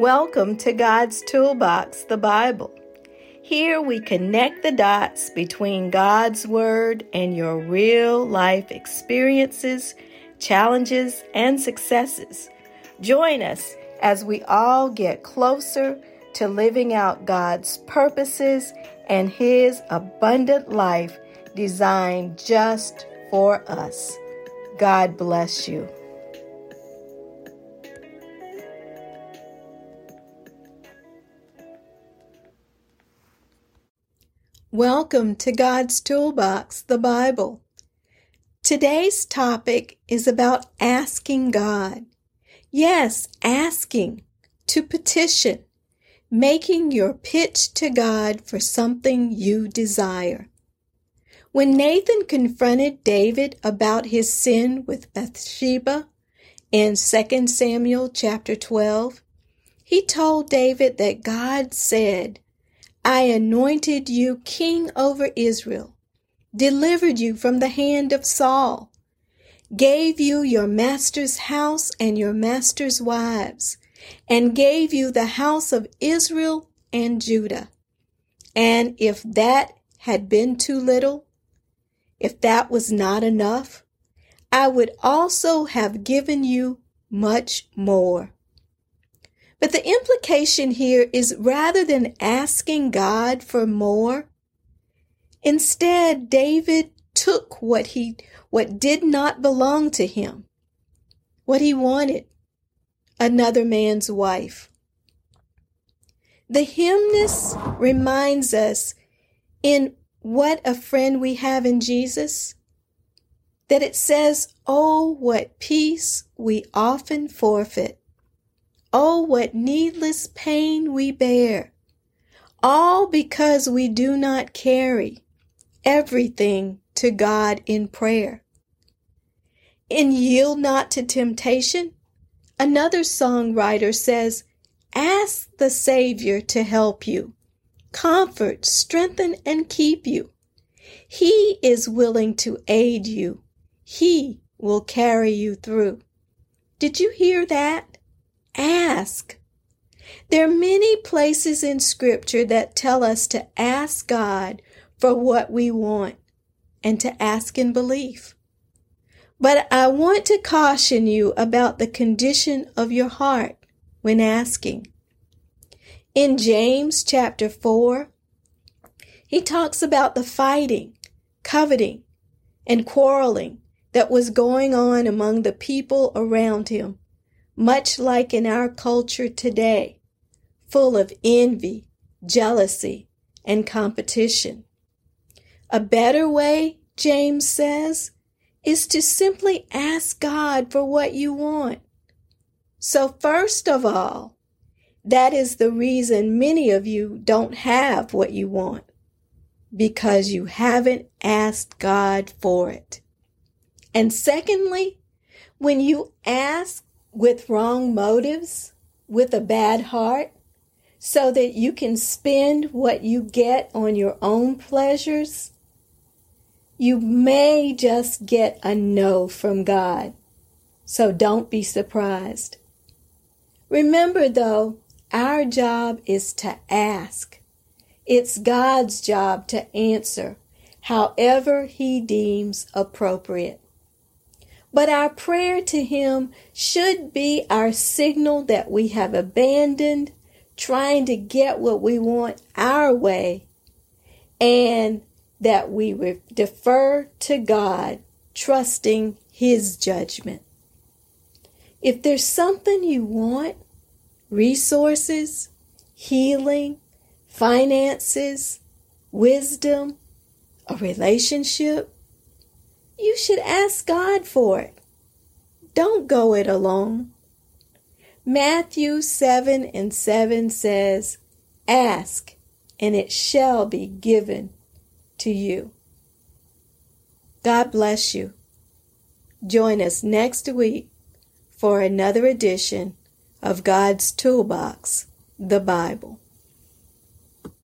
Welcome to God's Toolbox, the Bible. Here we connect the dots between God's Word and your real life experiences, challenges, and successes. Join us as we all get closer to living out God's purposes and His abundant life designed just for us. God bless you. Welcome to God's Toolbox, the Bible. Today's topic is about asking God. Yes, asking, to petition, making your pitch to God for something you desire. When Nathan confronted David about his sin with Bathsheba in 2 Samuel chapter 12, he told David that God said, I anointed you king over Israel, delivered you from the hand of Saul, gave you your master's house and your master's wives, and gave you the house of Israel and Judah. And if that had been too little, if that was not enough, I would also have given you much more. But the implication here is rather than asking God for more, instead David took what he what did not belong to him, what he wanted, another man's wife. The hymnist reminds us in what a friend we have in Jesus that it says, Oh, what peace we often forfeit Oh, what needless pain we bear, all because we do not carry everything to God in prayer. In Yield Not to Temptation, another songwriter says, Ask the Savior to help you, comfort, strengthen, and keep you. He is willing to aid you. He will carry you through. Did you hear that? Ask. There are many places in Scripture that tell us to ask God for what we want and to ask in belief. But I want to caution you about the condition of your heart when asking. In James chapter 4, he talks about the fighting, coveting, and quarreling that was going on among the people around him much like in our culture today, full of envy, jealousy, and competition. A better way, James says, is to simply ask God for what you want. So, first of all, that is the reason many of you don't have what you want, because you haven't asked God for it. And secondly, when you ask with wrong motives, with a bad heart, so that you can spend what you get on your own pleasures, you may just get a no from God. So don't be surprised. Remember though, our job is to ask. It's God's job to answer however He deems appropriate. But our prayer to Him should be our signal that we have abandoned trying to get what we want our way and that we defer to God, trusting His judgment. If there's something you want, resources, healing, finances, wisdom, a relationship, you should ask God for it. Don't go it alone. Matthew 7 and 7 says, Ask, and it shall be given to you. God bless you. Join us next week for another edition of God's Toolbox, the Bible.